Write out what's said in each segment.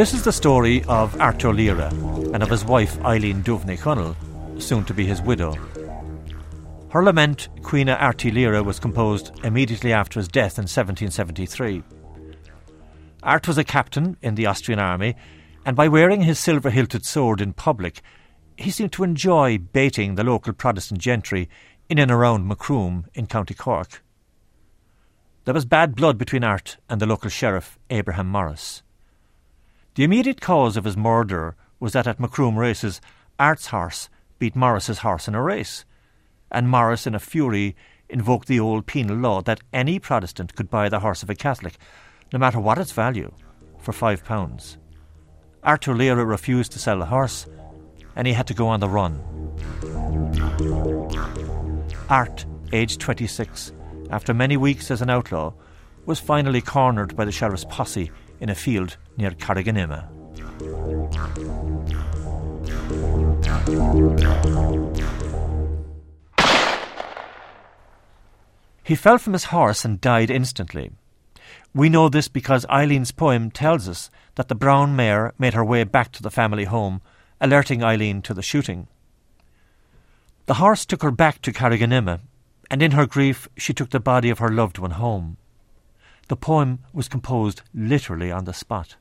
This is the story of Art Ó Laoghaire and of his wife Eileen Dubh Ní Chonaill, soon to be his widow. Her lament, Caoineadh Airt Uí Laoghaire, was composed immediately after his death in 1773. Art was a captain in the Austrian army, and by wearing his silver hilted sword in public, he seemed to enjoy baiting the local Protestant gentry in and around Macroom in County Cork. There was bad blood between Art and the local sheriff, Abraham Morris. The immediate cause of his murder was that at Macroom races, Art's horse beat Morris's horse in a race, and Morris, in a fury, invoked the old penal law that any Protestant could buy the horse of a Catholic, no matter what its value, for five pounds. Art Ó Laoghaire refused to sell the horse, and he had to go on the run. Art, aged 26, after many weeks as an outlaw, was finally cornered by the sheriff's posse in a field near Carriganima. He fell from his horse and died instantly. We know this because Eileen's poem tells us that the brown mare made her way back to the family home, alerting Eileen to the shooting. The horse took her back to Carriganima, and in her grief she took the body of her loved one home. The poem was composed literally on the spot.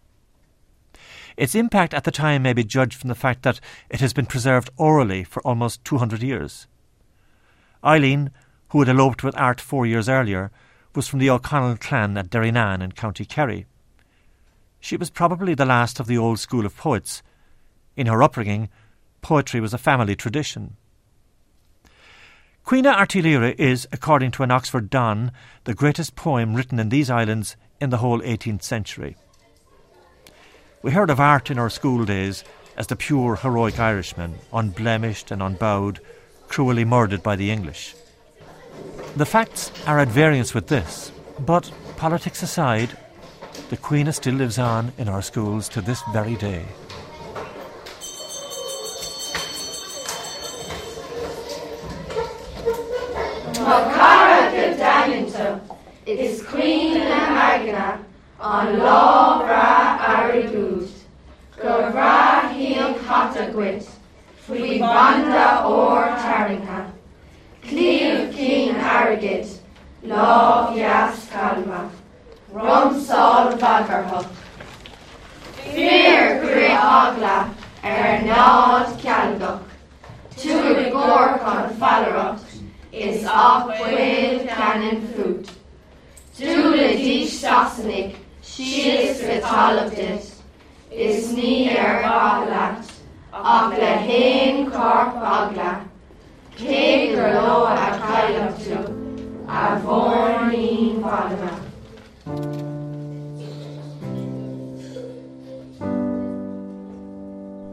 Its impact at the time may be judged from the fact that it has been preserved orally for almost 200 years. Eileen, who had eloped with Art four years earlier, was from the O'Connell clan at Derrynane in County Kerry. She was probably the last of the old school of poets. In her upbringing, poetry was a family tradition. Caoineadh Airt is, according to an Oxford Don, the greatest poem written in these islands in the whole 18th century. We heard of art in our school days as the pure, heroic Irishman, unblemished and unbowed, cruelly murdered by the English. The facts are at variance with this, but politics aside, the Queen still lives on in our schools to this very day. Makara Danito is Queen Margana on Laura Aridud. Gavra Heel Hatagwit, Fui Banda or Tarinka. Cleave King Arrogate, Love Yas Kalma. Rum Sol Vagarhook. Fear Gre Agla, Er Nod Calgok. Tua'r Gork on Falarot is Aquail Cannon Food. Dúla dí stasannig, sios go talabdit, is ní ar aglaat, ach le héin corp agla, cé gur lo a caiileachú, a bhórnín fadama.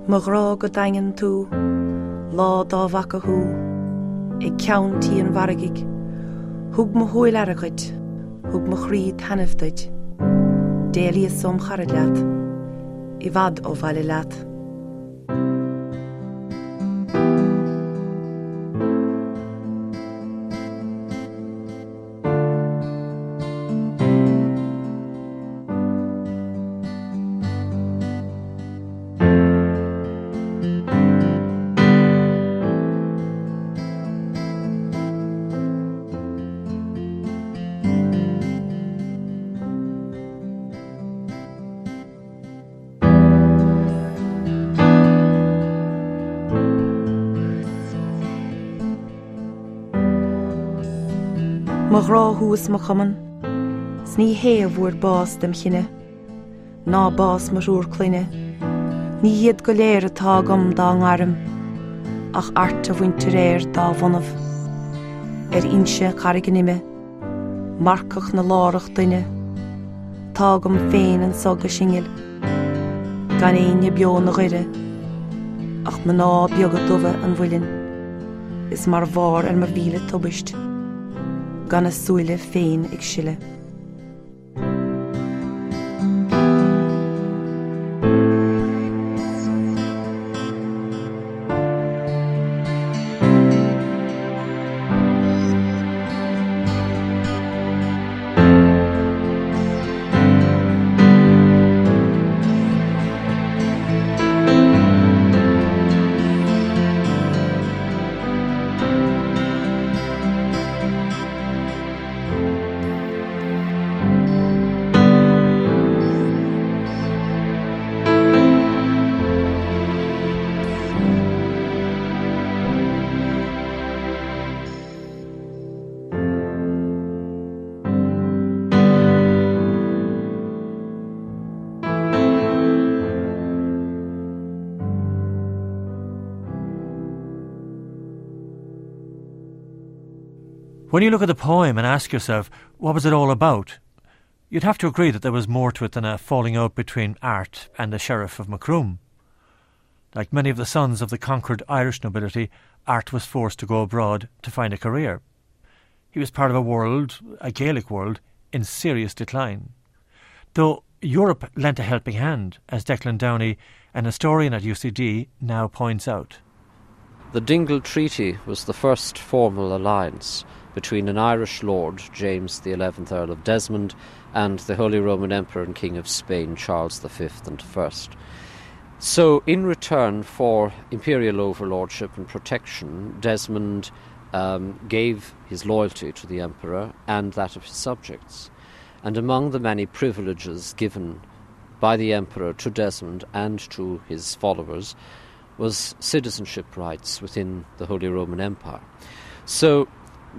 Mo rá go dain tú, lá dá bhacha hú, i ceantíí an bhargiig, thug mo thuil ar a chuid, thug mo chrí tanmhtaid, déalaí som charad leat, i bhd ó bhile leat. Mo ráthús mo chuman, sní hé bhúair bás dem chinine, ná bás mar úr cluine, ní iad go léir atá gom dá gárim, ach art a bhainte réir dá bhanamh, ar inse chariganime, marcach na lárach duine, tá gom féin an soga singil, gan éine beo na ghuiire, ach man ná beaga dumh an bhfuilin, is mar bhar ar mar bhíle tubaist. Gan na súile féin ag siile. When you look at the poem and ask yourself, what was it all about? You'd have to agree that there was more to it than a falling out between Art and the Sheriff of Macroom. Like many of the sons of the conquered Irish nobility, Art was forced to go abroad to find a career. He was part of a world, a Gaelic world, in serious decline. Though Europe lent a helping hand, as Declan Downey, an historian at UCD, now points out. The Dingle Treaty was the first formal alliance between an Irish lord, James the 11th Earl of Desmond, and the Holy Roman Emperor and King of Spain, Charles V and I. So, in return for imperial overlordship and protection, Desmond um, gave his loyalty to the emperor and that of his subjects. And among the many privileges given by the emperor to Desmond and to his followers was citizenship rights within the Holy Roman Empire. So,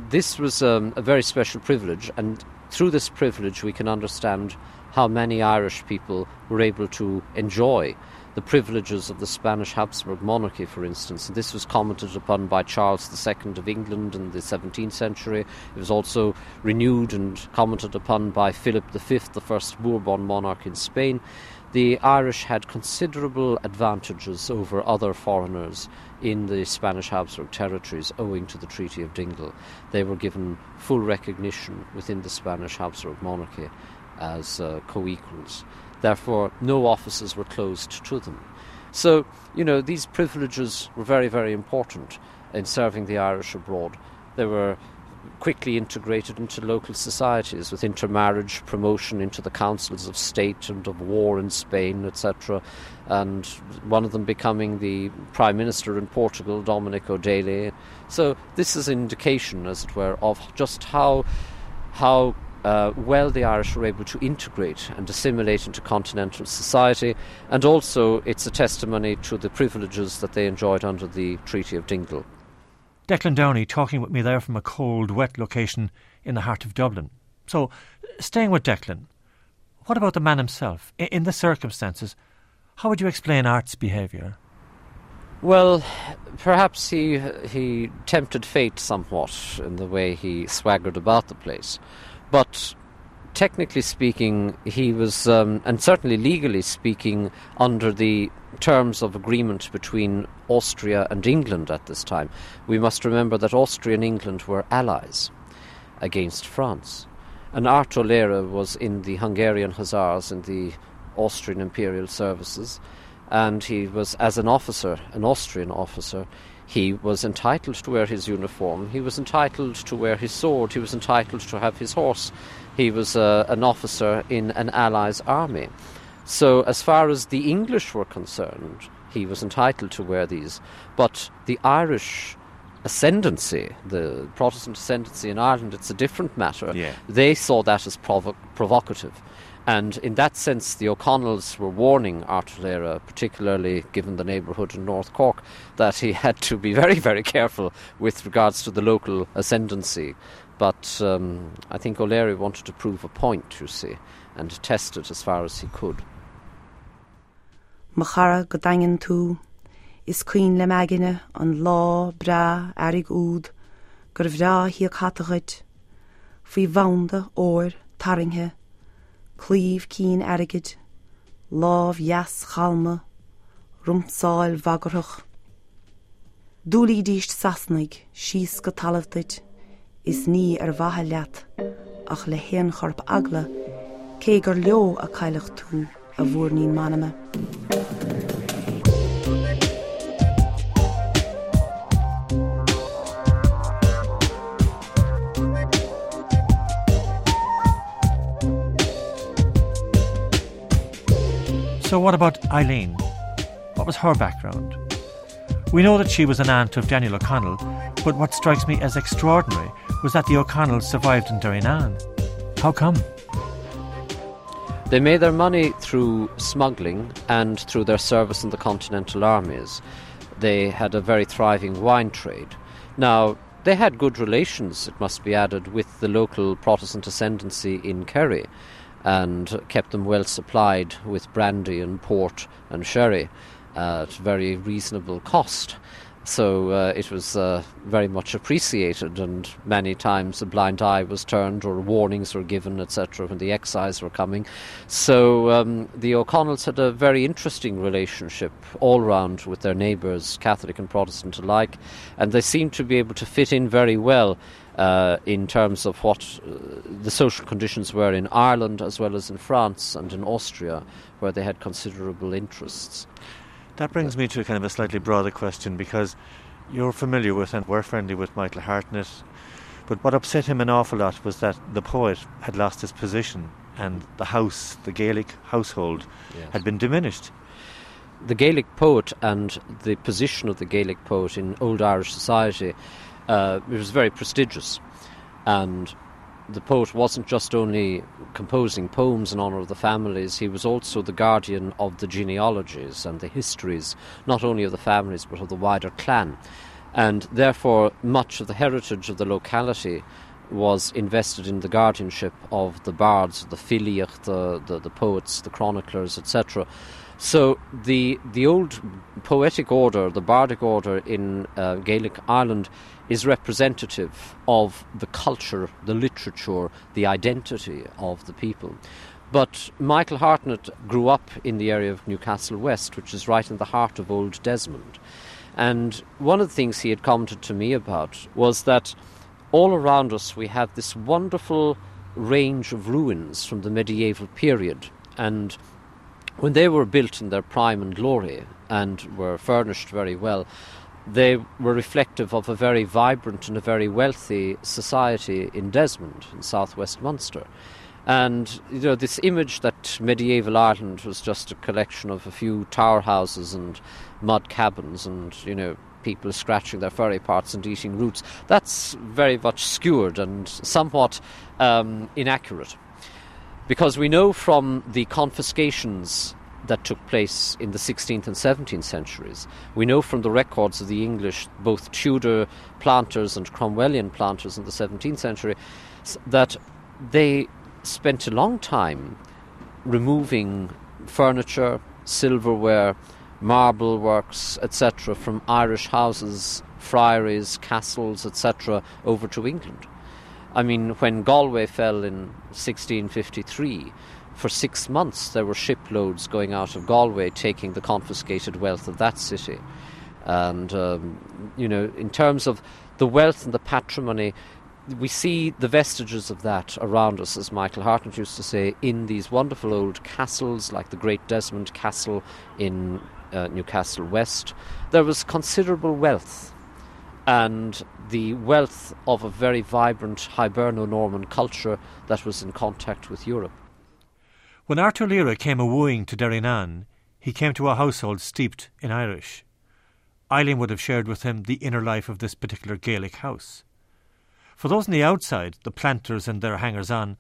this was um, a very special privilege, and through this privilege, we can understand how many Irish people were able to enjoy the privileges of the Spanish Habsburg monarchy, for instance. And this was commented upon by Charles II of England in the 17th century. It was also renewed and commented upon by Philip V, the first Bourbon monarch in Spain. The Irish had considerable advantages over other foreigners in the Spanish Habsburg territories owing to the Treaty of Dingle. They were given full recognition within the Spanish Habsburg monarchy as uh, co equals. Therefore, no offices were closed to them. So, you know, these privileges were very, very important in serving the Irish abroad. They were quickly integrated into local societies with intermarriage, promotion into the councils of state and of war in Spain, etc. And one of them becoming the Prime Minister in Portugal, Dominic O'Daly. So, this is an indication, as it were, of just how, how uh, well the Irish were able to integrate and assimilate into continental society, and also it's a testimony to the privileges that they enjoyed under the Treaty of Dingle. Declan Downey talking with me there from a cold, wet location in the heart of Dublin. So, staying with Declan, what about the man himself? In the circumstances, how would you explain Art's behaviour? Well, perhaps he he tempted fate somewhat in the way he swaggered about the place. But technically speaking, he was, um, and certainly legally speaking, under the terms of agreement between Austria and England at this time. We must remember that Austria and England were allies against France. And Art O'Leary was in the Hungarian Hussars in the Austrian Imperial Services, and he was, as an officer, an Austrian officer, he was entitled to wear his uniform, he was entitled to wear his sword, he was entitled to have his horse. He was uh, an officer in an Allies army. So, as far as the English were concerned, he was entitled to wear these. But the Irish ascendancy, the Protestant ascendancy in Ireland, it's a different matter. Yeah. They saw that as provo- provocative. And in that sense, the O'Connells were warning Art O'Leary, particularly given the neighbourhood in North Cork, that he had to be very, very careful with regards to the local ascendancy. But um, I think O'Leary wanted to prove a point, you see, and test it as far as he could. Machara go tú, is cuioin le meginine an lá bra aig úd, gur bhrá hí a chatagaid, faoi bhanda óir taringthe, clíomh cín aigeid, láh jas chalma, rumsáil vagarach. Dúlí díist sasnaig síos go is ní ar bhathe leat ach le héan chorp agla, cé gur leo a caiilech tú a bhór ní manime. So, what about Eileen? What was her background? We know that she was an aunt of Daniel O'Connell, but what strikes me as extraordinary was that the O'Connells survived in Derrynane. How come? They made their money through smuggling and through their service in the Continental armies. They had a very thriving wine trade. Now, they had good relations, it must be added, with the local Protestant ascendancy in Kerry and kept them well supplied with brandy and port and sherry at very reasonable cost. So uh, it was uh, very much appreciated, and many times a blind eye was turned or warnings were given, etc., when the excise were coming. So um, the O'Connells had a very interesting relationship all round with their neighbours, Catholic and Protestant alike, and they seemed to be able to fit in very well. Uh, in terms of what uh, the social conditions were in Ireland as well as in France and in Austria, where they had considerable interests. That brings me to kind of a slightly broader question because you're familiar with and were friendly with Michael Hartnett. But what upset him an awful lot was that the poet had lost his position and the house, the Gaelic household, yes. had been diminished. The Gaelic poet and the position of the Gaelic poet in old Irish society uh, it was very prestigious. And the poet wasn't just only composing poems in honour of the families, he was also the guardian of the genealogies and the histories, not only of the families but of the wider clan. And therefore, much of the heritage of the locality was invested in the guardianship of the bards, the filiach, the, the, the poets, the chroniclers, etc. So the the old poetic order, the bardic order in uh, Gaelic Ireland, is representative of the culture, the literature, the identity of the people. But Michael Hartnett grew up in the area of Newcastle West, which is right in the heart of Old Desmond. And one of the things he had commented to me about was that all around us we have this wonderful range of ruins from the medieval period. And when they were built in their prime and glory and were furnished very well, they were reflective of a very vibrant and a very wealthy society in Desmond, in southwest Munster. And you know this image that medieval Ireland was just a collection of a few tower houses and mud cabins, and you know people scratching their furry parts and eating roots. That's very much skewered and somewhat um, inaccurate, because we know from the confiscations that took place in the 16th and 17th centuries. We know from the records of the English, both Tudor planters and Cromwellian planters in the 17th century, that they spent a long time removing furniture, silverware, marble works, etc., from Irish houses, friaries, castles, etc., over to England. I mean, when Galway fell in 1653, for six months there were shiploads going out of Galway taking the confiscated wealth of that city. And, um, you know, in terms of the wealth and the patrimony, we see the vestiges of that around us, as Michael Hartnett used to say, in these wonderful old castles like the Great Desmond Castle in uh, Newcastle West. There was considerable wealth and the wealth of a very vibrant Hiberno Norman culture that was in contact with Europe. When Art Ó Laoghaire came a wooing to Derrynane, he came to a household steeped in Irish. Eileen would have shared with him the inner life of this particular Gaelic house. For those on the outside, the planters and their hangers on,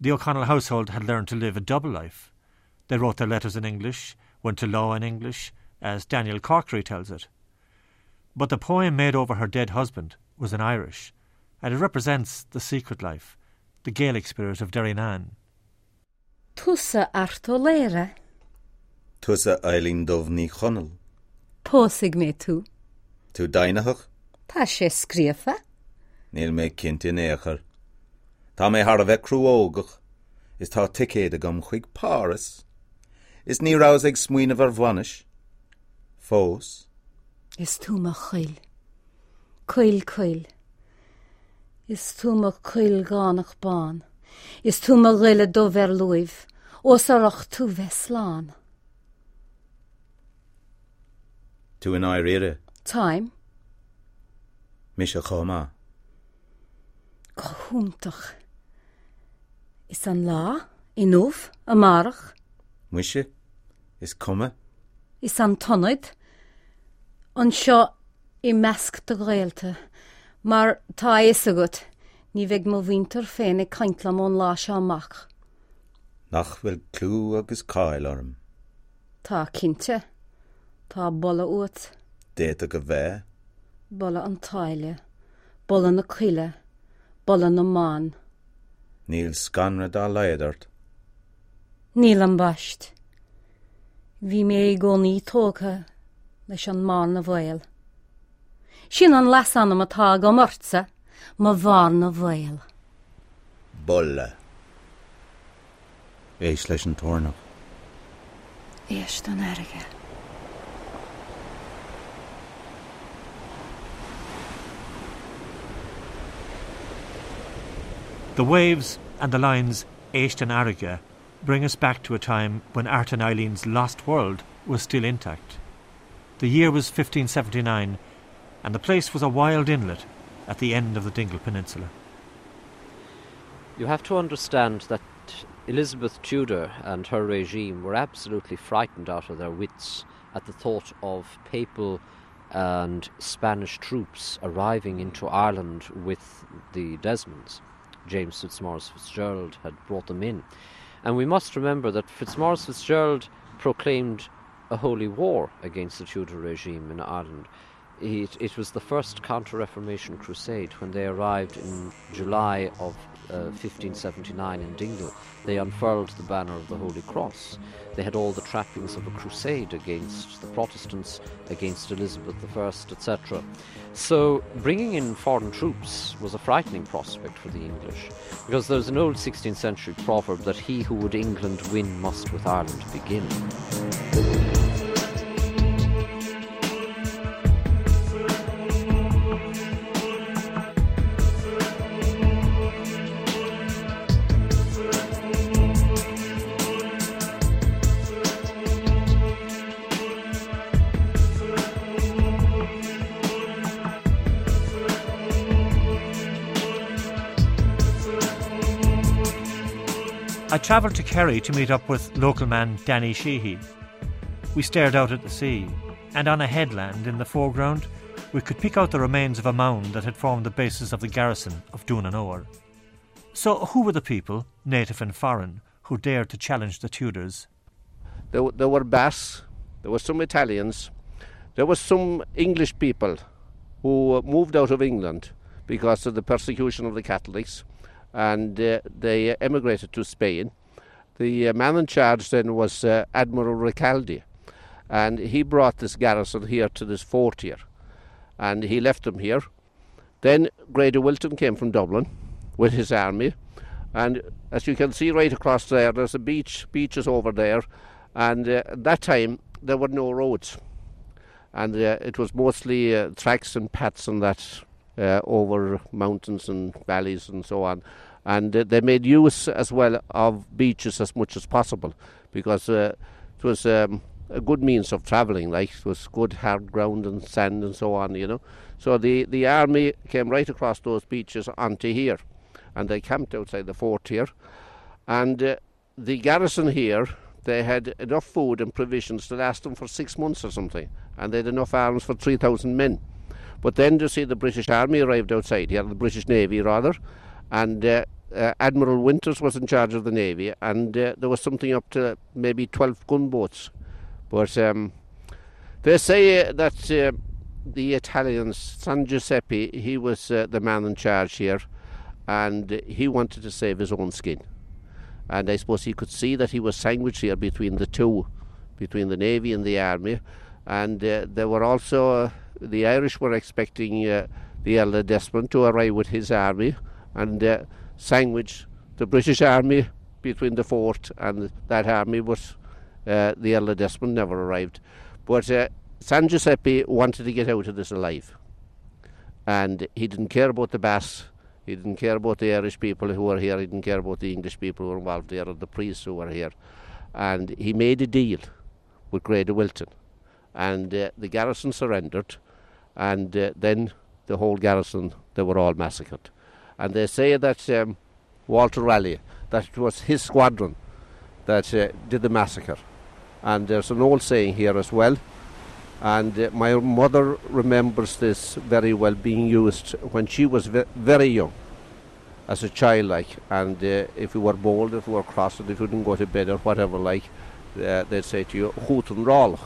the O'Connell household had learned to live a double life. They wrote their letters in English, went to law in English, as Daniel Corkery tells it. But the poem made over her dead husband was in Irish, and it represents the secret life, the Gaelic spirit of Derrynane. Tusa artoléire? Tusa Eileen dómhní chonel. Pósigh mé tú? Tú dainethach? Tá sé scríofa? Níl mé cinnte néchar. Tá mé har a bheith cruúógach, is tá ticéad a gom chuig páras. Is nírás ag smuoine bhar bhanis? Fós? Is tú a chuil. Cuil cuil. Is tú a chuil gánach bán. Is tú mar riile do ver luibh os arach tú vesláán. Tú in áire? Time? Mis a chomá? Goúntaach. Is an lá in nóh a marach? Muise is komme? Is an tonid an seo i measc do réalte, mar tá is agat ní bheith mo vítar féin ag caiintlam ón lá se amach. Nach bhfuil clú agus cáil orm. Tá cinnte Tá bolla uat. Déta go bheith? Bolla an taile, bolla na chuile, bolla na máán. Níl scanra dá léadart. Níl an baist. Bhí mé go ní tócha leis an má na bhil. Sin an lesanna atá go marsa má bhar na bhil. Bolle. Éis leis an tórnach. Éist an aige. The waves and the lines Eist and Ariga bring us back to a time when Art and Eileen's lost world was still intact. The year was 1579, and the place was a wild inlet at the end of the Dingle Peninsula. You have to understand that Elizabeth Tudor and her regime were absolutely frightened out of their wits at the thought of papal and Spanish troops arriving into Ireland with the Desmonds. James Fitzmaurice Fitzgerald had brought them in. And we must remember that Fitzmaurice Fitzgerald proclaimed a holy war against the Tudor regime in Ireland. It, it was the first Counter Reformation crusade when they arrived in July of uh, 1579 in Dingle. They unfurled the banner of the Holy Cross. They had all the trappings of a crusade against the Protestants, against Elizabeth I, etc. So bringing in foreign troops was a frightening prospect for the English, because there's an old 16th century proverb that he who would England win must with Ireland begin. Travelled to Kerry to meet up with local man Danny Sheehy. We stared out at the sea, and on a headland in the foreground, we could pick out the remains of a mound that had formed the basis of the garrison of Doonanower. So, who were the people, native and foreign, who dared to challenge the Tudors? There, there were Basques, there were some Italians, there were some English people who uh, moved out of England because of the persecution of the Catholics and uh, they emigrated to Spain. The uh, man in charge then was uh, Admiral Recalde, and he brought this garrison here to this fort here, and he left them here. Then Grey de Wilton came from Dublin with his army, and as you can see right across there, there's a beach, beaches over there, and uh, at that time there were no roads, and uh, it was mostly uh, tracks and paths and that over mountains and valleys and so on. And uh, they made use as well of beaches as much as possible because uh, it was um, a good means of travelling. Like it was good hard ground and sand and so on, you know. So the the army came right across those beaches onto here, and they camped outside the fort here. And uh, the garrison here, they had enough food and provisions to last them for six months or something, and they had enough arms for three thousand men. But then you see the British Army arrived outside here, the British Navy rather, and uh, uh, Admiral Winters was in charge of the Navy, and uh, there was something up to maybe 12 gunboats. But um, they say that uh, the Italians, San Giuseppe, he was uh, the man in charge here, and he wanted to save his own skin. And I suppose he could see that he was sandwiched here between the two, between the Navy and the Army. And uh, there were also the Irish were expecting uh, the elder Desmond to arrive with his army and uh, sandwich the British army between the fort and that army, but uh, the elder Desmond never arrived. But uh, San Giuseppe wanted to get out of this alive, and he didn't care about the Bass. He didn't care about the Irish people who were here. He didn't care about the English people who were involved there, or the priests who were here. And he made a deal with Grey de Wilton, and uh, the garrison surrendered and uh, then the whole garrison they were all massacred. And they say that um, Walter Raleigh that it was his squadron that uh, did the massacre. And there's an old saying here as well. And uh, my mother remembers this very well being used when she was ve- very young, as a child, like. And uh, if you were bold, if you were cross, if you didn't go to bed or whatever, like, uh, they'd say to you, "Hoot and roll."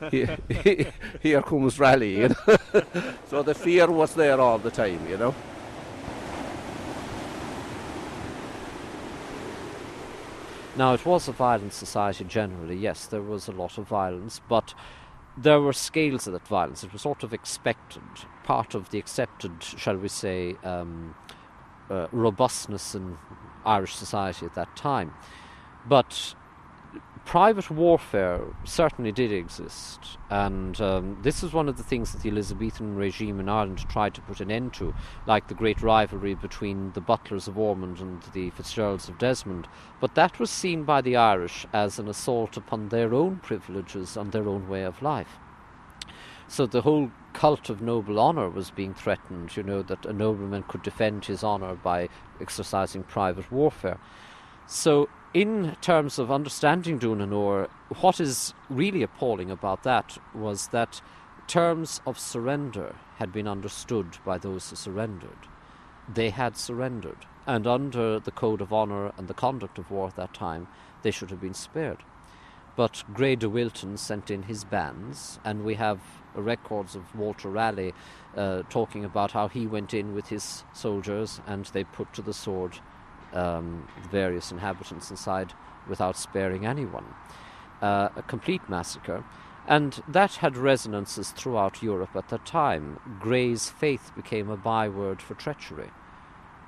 here, here comes Raleigh, you know. so the fear was there all the time, you know. Now, it was a violent society generally, yes, there was a lot of violence, but there were scales of that violence. It was sort of expected, part of the accepted, shall we say, um, uh, robustness in Irish society at that time. But private warfare certainly did exist, and um, this is one of the things that the Elizabethan regime in Ireland tried to put an end to, like the great rivalry between the Butlers of Ormond and the Fitzgeralds of Desmond. But that was seen by the Irish as an assault upon their own privileges and their own way of life. So the whole cult of noble honour was being threatened, you know, that a nobleman could defend his honour by exercising private warfare. So in terms of understanding Dún what is really appalling about that was that terms of surrender had been understood by those who surrendered. They had surrendered, and under the Code of Honour and the conduct of war at that time, they should have been spared. But Grey de Wilton sent in his bands, and we have records of Walter Raleigh uh, talking about how he went in with his soldiers and they put to the sword um, various inhabitants inside without sparing anyone. Uh, a complete massacre. And that had resonances throughout Europe at the time. Grey's faith became a byword for treachery.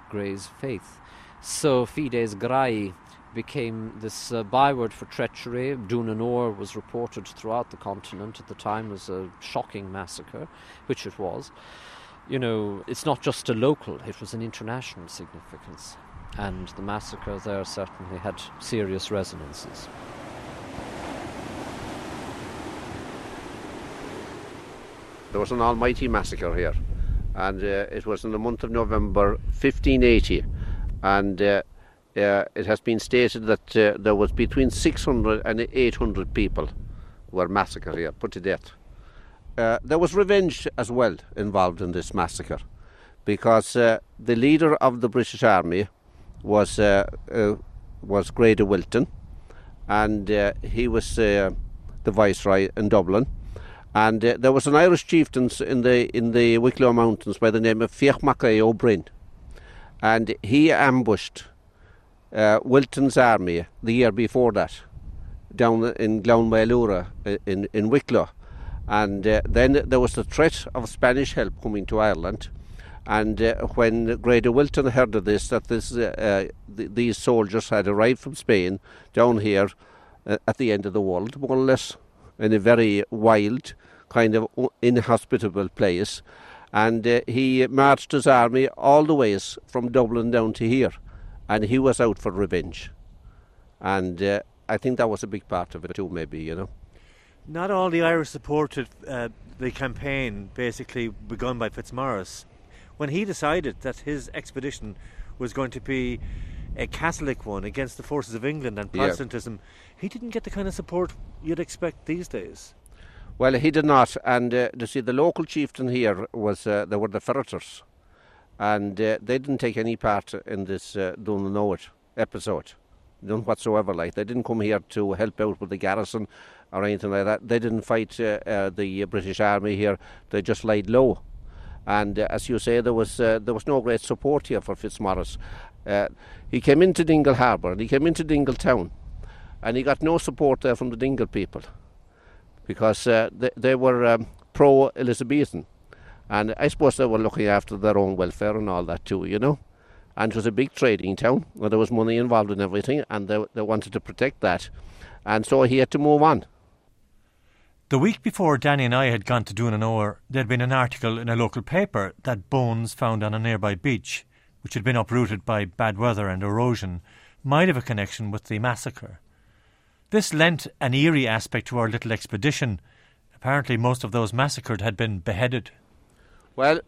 Grey's faith. So Fides Graii became this uh, byword for treachery. Doonanower was reported throughout the continent at the time as a shocking massacre, which it was. You know, it's not just a local, it was an international significance and the massacre there certainly had serious resonances. There was an almighty massacre here, and uh, it was in the month of November 1580, and uh, uh, it has been stated that uh, there was between 600 and 800 people were massacred here, put to death. Uh, there was revenge as well involved in this massacre, because uh, the leader of the British Army was uh, uh, was Grey de Wilton, and uh, he was the viceroy in Dublin. And there was an Irish chieftain in the in the Wicklow Mountains by the name of Fiach Mac Aodha Ó Broin, and he ambushed Wilton's army the year before that down in Gleann Maoilúra in, in Wicklow. And uh, then there was the threat of Spanish help coming to Ireland. And uh, when Grey de Wilton heard of this, that this, uh, uh, th- these soldiers had arrived from Spain down here uh, at the end of the world, more or less, in a very wild, kind of inhospitable place. And uh, he marched his army all the ways from Dublin down to here. And he was out for revenge. And uh, I think that was a big part of it too, maybe, you know. Not all the Irish supported the campaign basically begun by Fitzmaurice when he decided that his expedition was going to be a Catholic one against the forces of England and Protestantism, yeah. he didn't get the kind of support you'd expect these days. Well, he did not, and uh, you see, the local chieftain here was uh, they were the Ferriters, and uh, they didn't take any part in this uh, Doonanower episode, none whatsoever. Like they didn't come here to help out with the garrison or anything like that. They didn't fight uh, uh, the British Army here. They just laid low and uh, as you say, there was uh, there was no great support here for Fitzmaurice. Uh, he came into Dingle Harbour and he came into Dingle Town, and he got no support there from the Dingle people because uh, they, they were um, pro Elizabethan, and I suppose they were looking after their own welfare and all that too, you know. And it was a big trading town where there was money involved in everything, and they, they wanted to protect that, and so he had to move on. The week before Danny and I had gone to Doonanower, there had been an article in a local paper that bones found on a nearby beach, which had been uprooted by bad weather and erosion, might have a connection with the massacre. This lent an eerie aspect to our little expedition. Apparently, most of those massacred had been beheaded. Well,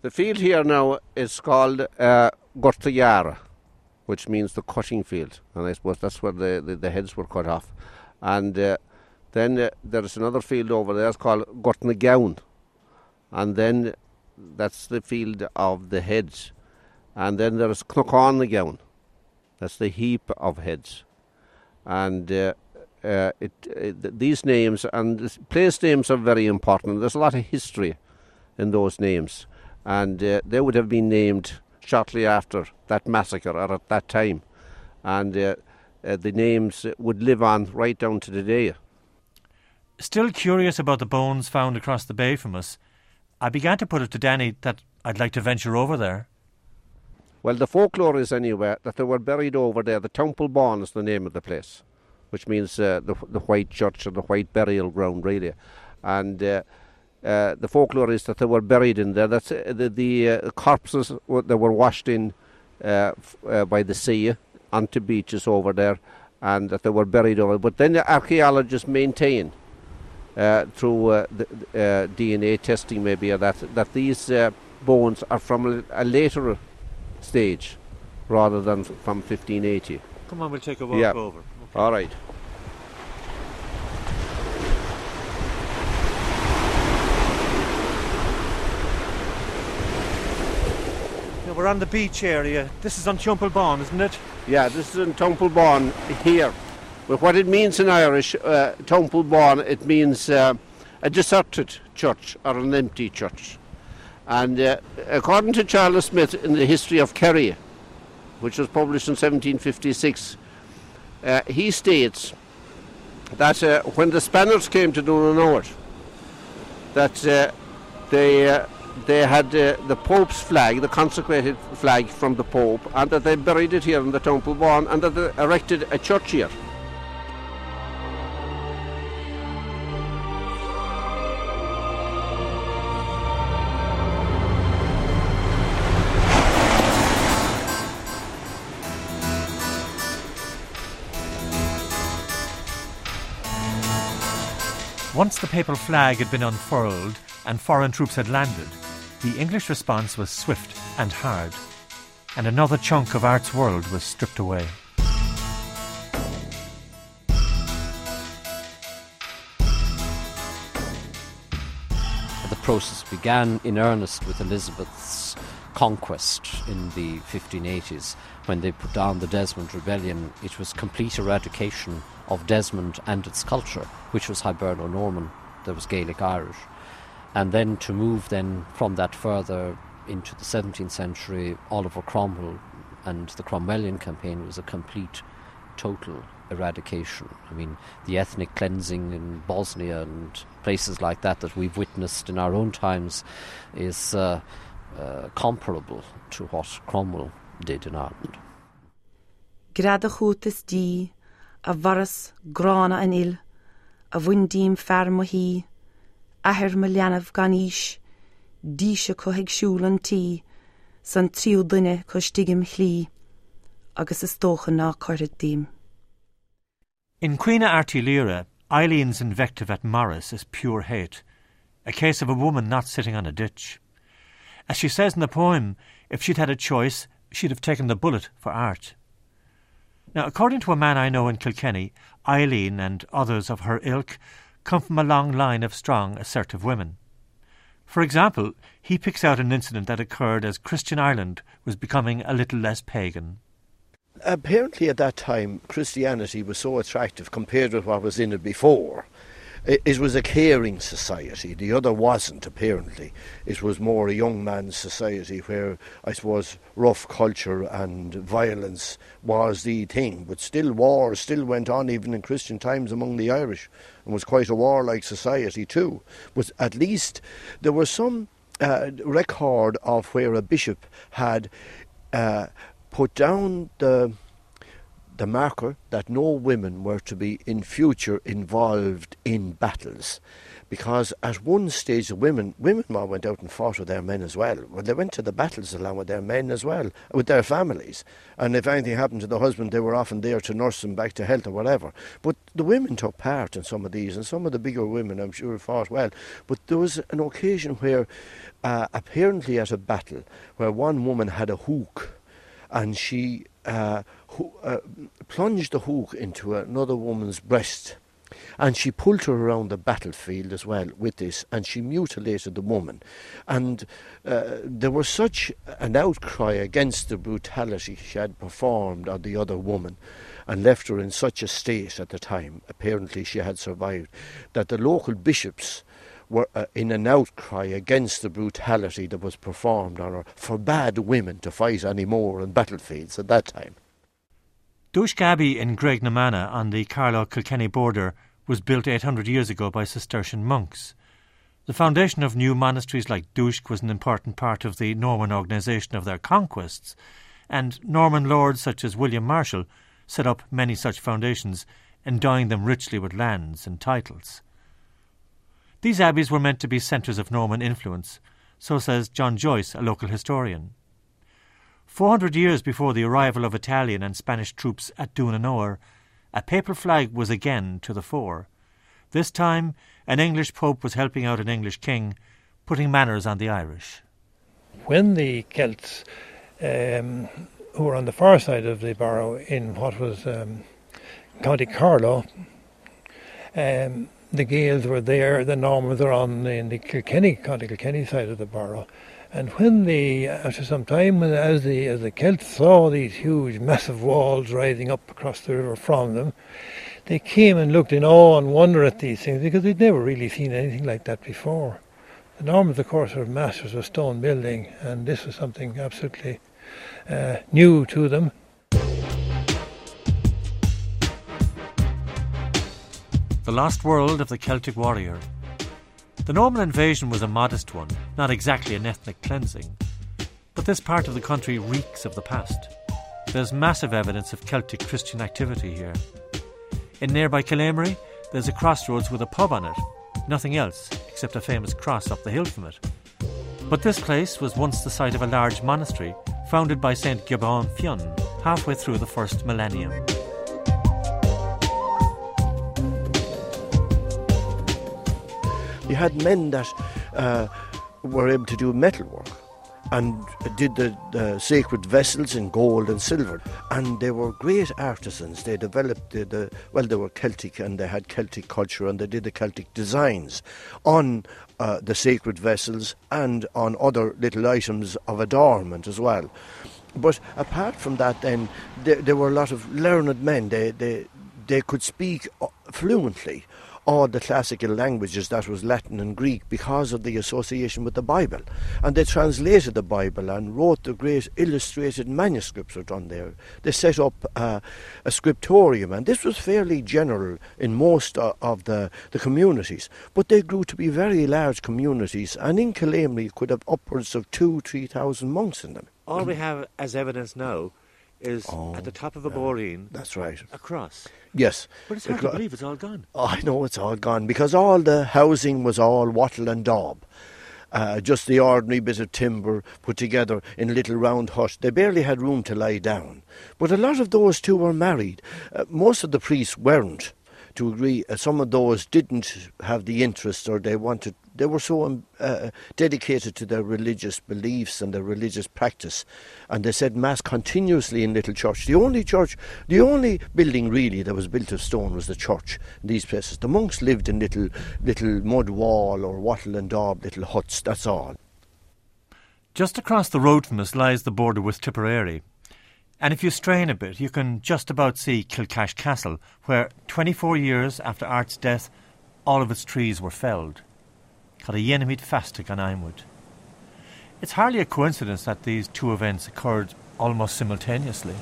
the field here now is called uh, Gortayara, which means the cutting field, and I suppose that's where the, the, the heads were cut off. And uh, then uh, there's another field over there, called Gortnagown. And then that's the field of the heads. And then there's Knockanagown. That's the heap of heads. And uh, uh, it, it, these names and place names are very important. There's a lot of history in those names. And uh, they would have been named shortly after that massacre or at that time. And uh, uh, the names would live on right down to today. Still curious about the bones found across the bay from us, I began to put it to Danny that I'd like to venture over there. Well, the folklore is anyway that they were buried over there. The Tumplebawn is the name of the place, which means uh, the, the White Church or the White Burial Ground, really. And uh, uh, the folklore is that they were buried in there. That's uh, the, the uh, corpses that were washed in uh, by the sea onto beaches over there, and that they were buried over. But then the archaeologists maintain through uh, the, uh, DNA testing, maybe, that that these bones are from a, later stage rather than from 1580. Come on, we'll take a walk yeah. over. Okay. All right. Now we're on the beach area. This is on Tumplebawn, isn't it? Yeah, this is in Tumplebawn here. But what it means in Irish, uh, it means uh, a deserted church or an empty church. And uh, according to Charles Smith in the history of Kerry, which was published in 1756, uh, he states that uh, when the Spaniards came to North, that uh, they uh, they had the Pope's flag, the consecrated flag from the Pope, and that they buried it here in the Tumplebawn, and that they erected a church here. Once the papal flag had been unfurled and foreign troops had landed, the English response was swift and hard, and another chunk of art's world was stripped away. The process began in earnest with Elizabeth's conquest in the 1580s. When they put down the Desmond Rebellion, it was complete eradication of Desmond and its culture, which was Hiberno-Norman, there was Gaelic Irish. And then to move then from that further into the 17th century, Oliver Cromwell and the Cromwellian campaign was a complete, total eradication. I mean, the ethnic cleansing in Bosnia and places like that that we've witnessed in our own times is uh, uh, comparable to what Cromwell did in Ireland. Grada dí a bharas grána an il, a bhaindíim ferm hí, ahir me leanamh gan níis, díise chu hiagsúil an tí, san tríú duine chu stigim chlí, agus is tócha ná chuirad dím. In Queen Artilira, Eileen's invective at Morris is pure hate, a case of a woman not sitting on a ditch. As she says in the poem, if she'd had a choice, she'd have taken the bullet for art. Now, according to a man I know in Kilkenny, Eileen and others of her ilk come from a long line of strong, assertive women. For example, he picks out an incident that occurred as Christian Ireland was becoming a little less pagan. Apparently, at that time, Christianity was so attractive compared with what was in it before. It, was a caring society. The other wasn't, apparently. It was more a young man's society where, I suppose, rough culture and violence was the thing. But still, war still went on even in Christian times among the Irish and was quite a warlike society, too. But at least there was some uh, record of where a bishop had. Uh, put down the the marker that no women were to be in future involved in battles. Because at one stage the women women went out and fought with their men as well. Well they went to the battles along with their men as well with their families. And if anything happened to the husband they were often there to nurse them back to health or whatever. But the women took part in some of these and some of the bigger women I'm sure fought well. But there was an occasion where uh, apparently at a battle where one woman had a hook and she uh, uh, plunged the hook into another woman's breast. And she pulled her around the battlefield as well with this, and she mutilated the woman. And uh, there was such an outcry against the brutality she had performed on the other woman and left her in such a state at the time, apparently she had survived, that the local bishops were uh, in an outcry against the brutality that was performed on her, forbade women to fight any more on battlefields at that time. Duiske Abbey in Graiguenamanagh on the Carlow Kilkenny border was built 800 years ago by Cistercian monks. The foundation of new monasteries like Duiske was an important part of the Norman organisation of their conquests, and Norman lords such as William Marshal set up many such foundations, endowing them richly with lands and titles. These abbeys were meant to be centres of Norman influence, so says John Joyce, a local historian. Four hundred years before the arrival of Italian and Spanish troops at Doon a papal flag was again to the fore. This time, an English pope was helping out an English king, putting manners on the Irish. When the Celts, um, who were on the far side of the Barrow in what was um, County Carlow, um, the Gaels were there, the Normans were on in the Kilkenny, County Kilkenny side of the Barrow. And when the, after some time, when, as the, as the Celts saw these huge, massive walls rising up across the river from them, they came and looked in awe and wonder at these things because they'd never really seen anything like that before. The Normans, of course, were masters of stone building, and this was something absolutely uh, new to them. The Lost World of the Celtic Warrior. The Norman invasion was a modest one, not exactly an ethnic cleansing. But this part of the country reeks of the past. There's massive evidence of Celtic Christian activity here. In nearby Killamery, there's a crossroads with a pub on it. Nothing else, except a famous cross up the hill from it. But this place was once the site of a large monastery founded by St. Gibbon Fionn halfway through the first millennium. You had men that uh, were able to do metalwork and did the, the, sacred vessels in gold and silver. And they were great artisans. They developed the, the, well, they were Celtic and they had Celtic culture and they did the Celtic designs on uh, the sacred vessels and on other little items of adornment as well. But apart from that, then there, there were a lot of learned men. They they they could speak uh, fluently all the classical languages that was Latin and Greek because of the association with the Bible. And they translated the Bible and wrote the great illustrated manuscripts were done there. They set up uh, a scriptorium, and this was fairly general in most uh, of the, the communities. But they grew to be very large communities, and in Killamery you could have upwards of two, three thousand monks in them. All we have as evidence now is oh, at the top of a boreen. That's right. A cross. Yes. But it's hard to believe it's all gone. I know it's all gone because all the housing was all wattle and daub. Uh, just the ordinary bit of timber put together in a little round hut. They barely had room to lie down. But a lot of those too were married. Uh, most of the priests weren't to agree. Uh, some of those didn't have the interest or they wanted they were so um, uh, dedicated to their religious beliefs and their religious practice, and they said mass continuously in Little Church. The only church, the only building really that was built of stone was the church. In these places, the monks lived in little little mud wall or wattle and daub little huts. That's all. Just across the road from us lies the border with Tipperary. And if you strain a bit, you can just about see Kilcash Castle, where 24 years after Art's death, all of its trees were felled. Cad a dhéanamid festic an Aimwood. It's hardly a coincidence that these two events occurred almost simultaneously.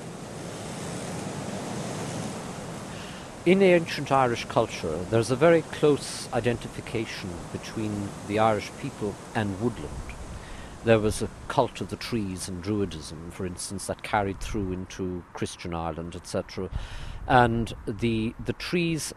In ancient Irish culture, there's a very close identification between the Irish people and woodland. There was a cult of the trees and Druidism, for instance, that carried through into Christian Ireland, etc. And the the trees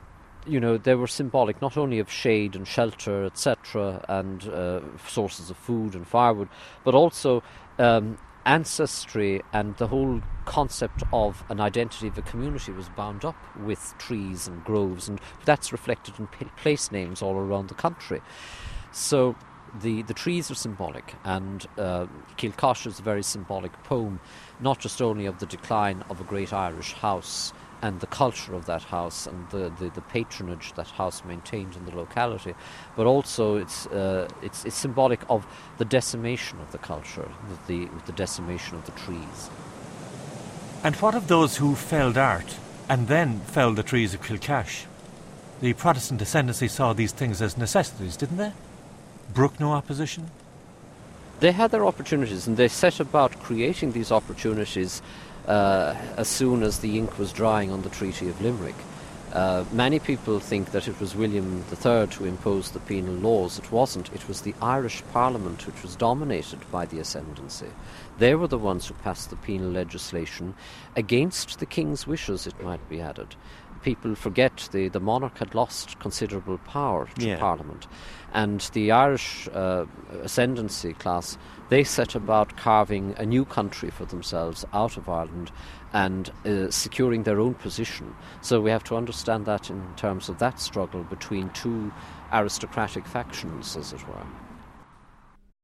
you know, they were symbolic not only of shade and shelter, etc., and uh, sources of food and firewood, but also um, ancestry and the whole concept of an identity of a community was bound up with trees and groves, and that's reflected in place names all around the country. So the, the trees are symbolic, and uh, is a very symbolic poem, not just only of the decline of a great Irish house and the culture of that house and the, the, the, patronage that house maintained in the locality, but also it's, uh, it's, it's symbolic of the decimation of the culture, with the, the decimation of the trees. And what of those who felled art and then felled the trees of Kilcash? The Protestant ascendancy saw these things as necessities, didn't they? Brook no opposition? They had their opportunities and they set about creating these opportunities uh, as soon as the ink was drying on the Treaty of Limerick. Uh, many people think that it was William III who imposed the penal laws. It wasn't. It was the Irish Parliament which was dominated by the ascendancy. They were the ones who passed the penal legislation against the king's wishes, it might be added. People forget the, the monarch had lost considerable power to Yeah. Parliament. And the Irish uh, ascendancy class, they set about carving a new country for themselves out of Ireland and uh, securing their own position. So we have to understand that in terms of that struggle between two aristocratic factions, as it were.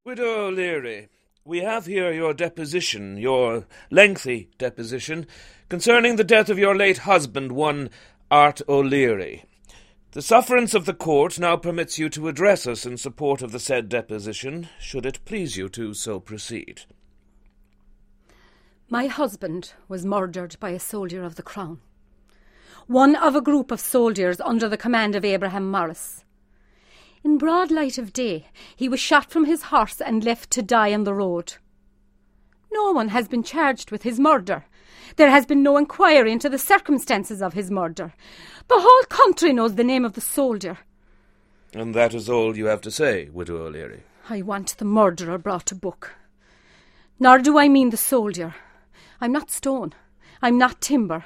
Widow O'Leary, we have here your deposition, your lengthy deposition, concerning the death of your late husband, one Art O'Leary. The sufferance of the court now permits you to address us in support of the said deposition, should it please you to so proceed. My husband was murdered by a soldier of the Crown. One of a group of soldiers under the command of Abraham Morris. In broad light of day, he was shot from his horse and left to die on the road. No one has been charged with his murder. There has been no inquiry into the circumstances of his murder. The whole country knows the name of the soldier. And that is all you have to say, Widow O'Leary. I want the murderer brought to book. Nor do I mean the soldier. I'm not stone. I'm not timber.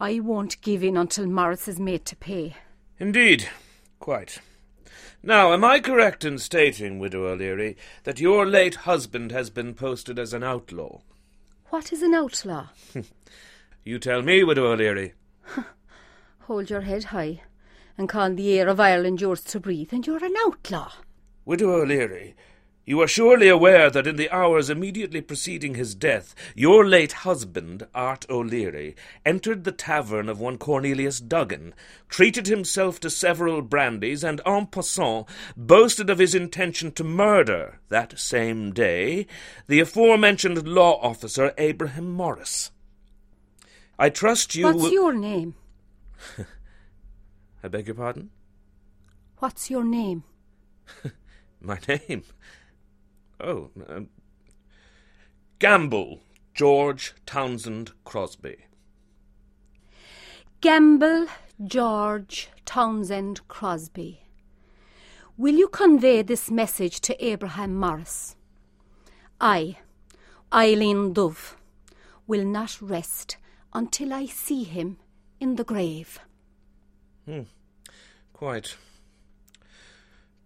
I won't give in until Morris is made to pay. Indeed, quite. Now, am I correct in stating, Widow O'Leary, that your late husband has been posted as an outlaw? What is an outlaw? You tell me, Widow O'Leary. Hold your head high and call the air of Ireland yours to breathe, and you're an outlaw. Widow O'Leary, you are surely aware that in the hours immediately preceding his death, your late husband, Art O'Leary, entered the tavern of one Cornelius Duggan, treated himself to several brandies, and en passant boasted of his intention to murder, that same day, the aforementioned law officer Abraham Morris. I trust you What's will- your name? I beg your pardon? What's your name? My name? Oh, um, Gamble George Townsend Crosby. Gamble George Townsend Crosby. Will you convey this message to Abraham Morris? I, Eileen Dubh, will not rest until I see him in the grave. Hmm. Quite.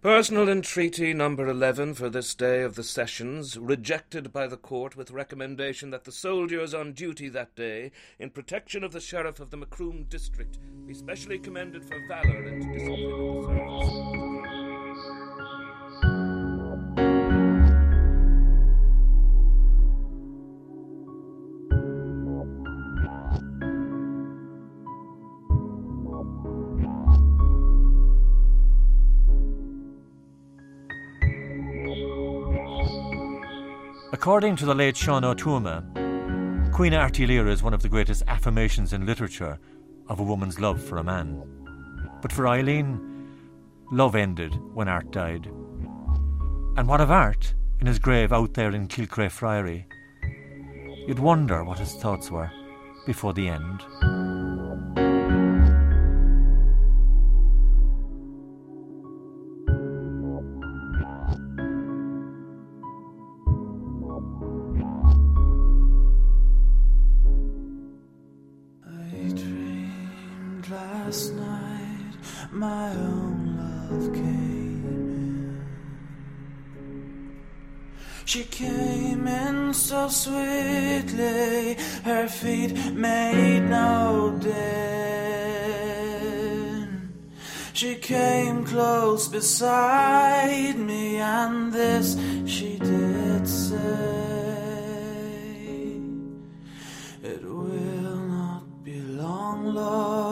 Personal entreaty number 11 for this day of the sessions, rejected by the court with recommendation that the soldiers on duty that day, in protection of the sheriff of the Macroom district, be specially commended for valour and discipline the service. According to the late Sean O'Toole, Caoineadh Airt Uí Laoghaire is one of the greatest affirmations in literature of a woman's love for a man. But for Eileen, love ended when Art died. And what of Art in his grave out there in Kilcrea Friary? You'd wonder what his thoughts were before the end. She came close beside me, and this she did say. It will not be long, love,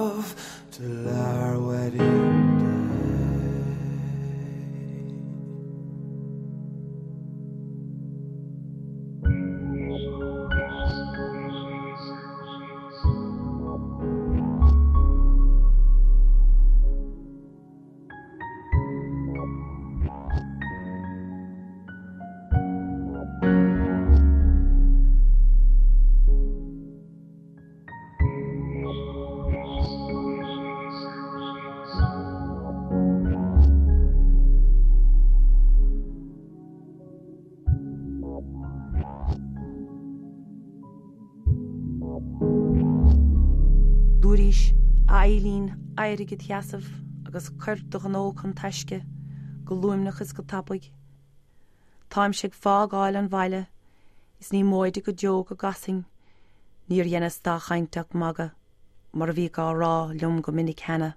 airige theasamh agus chuir do an ó chun teisce go luimnachas go tappaig. Táim si fágáil an bhaile is ní móide go jo go gasing, níor dhéananas dá chaintach maga mar bhí gá rá leom go minic hena.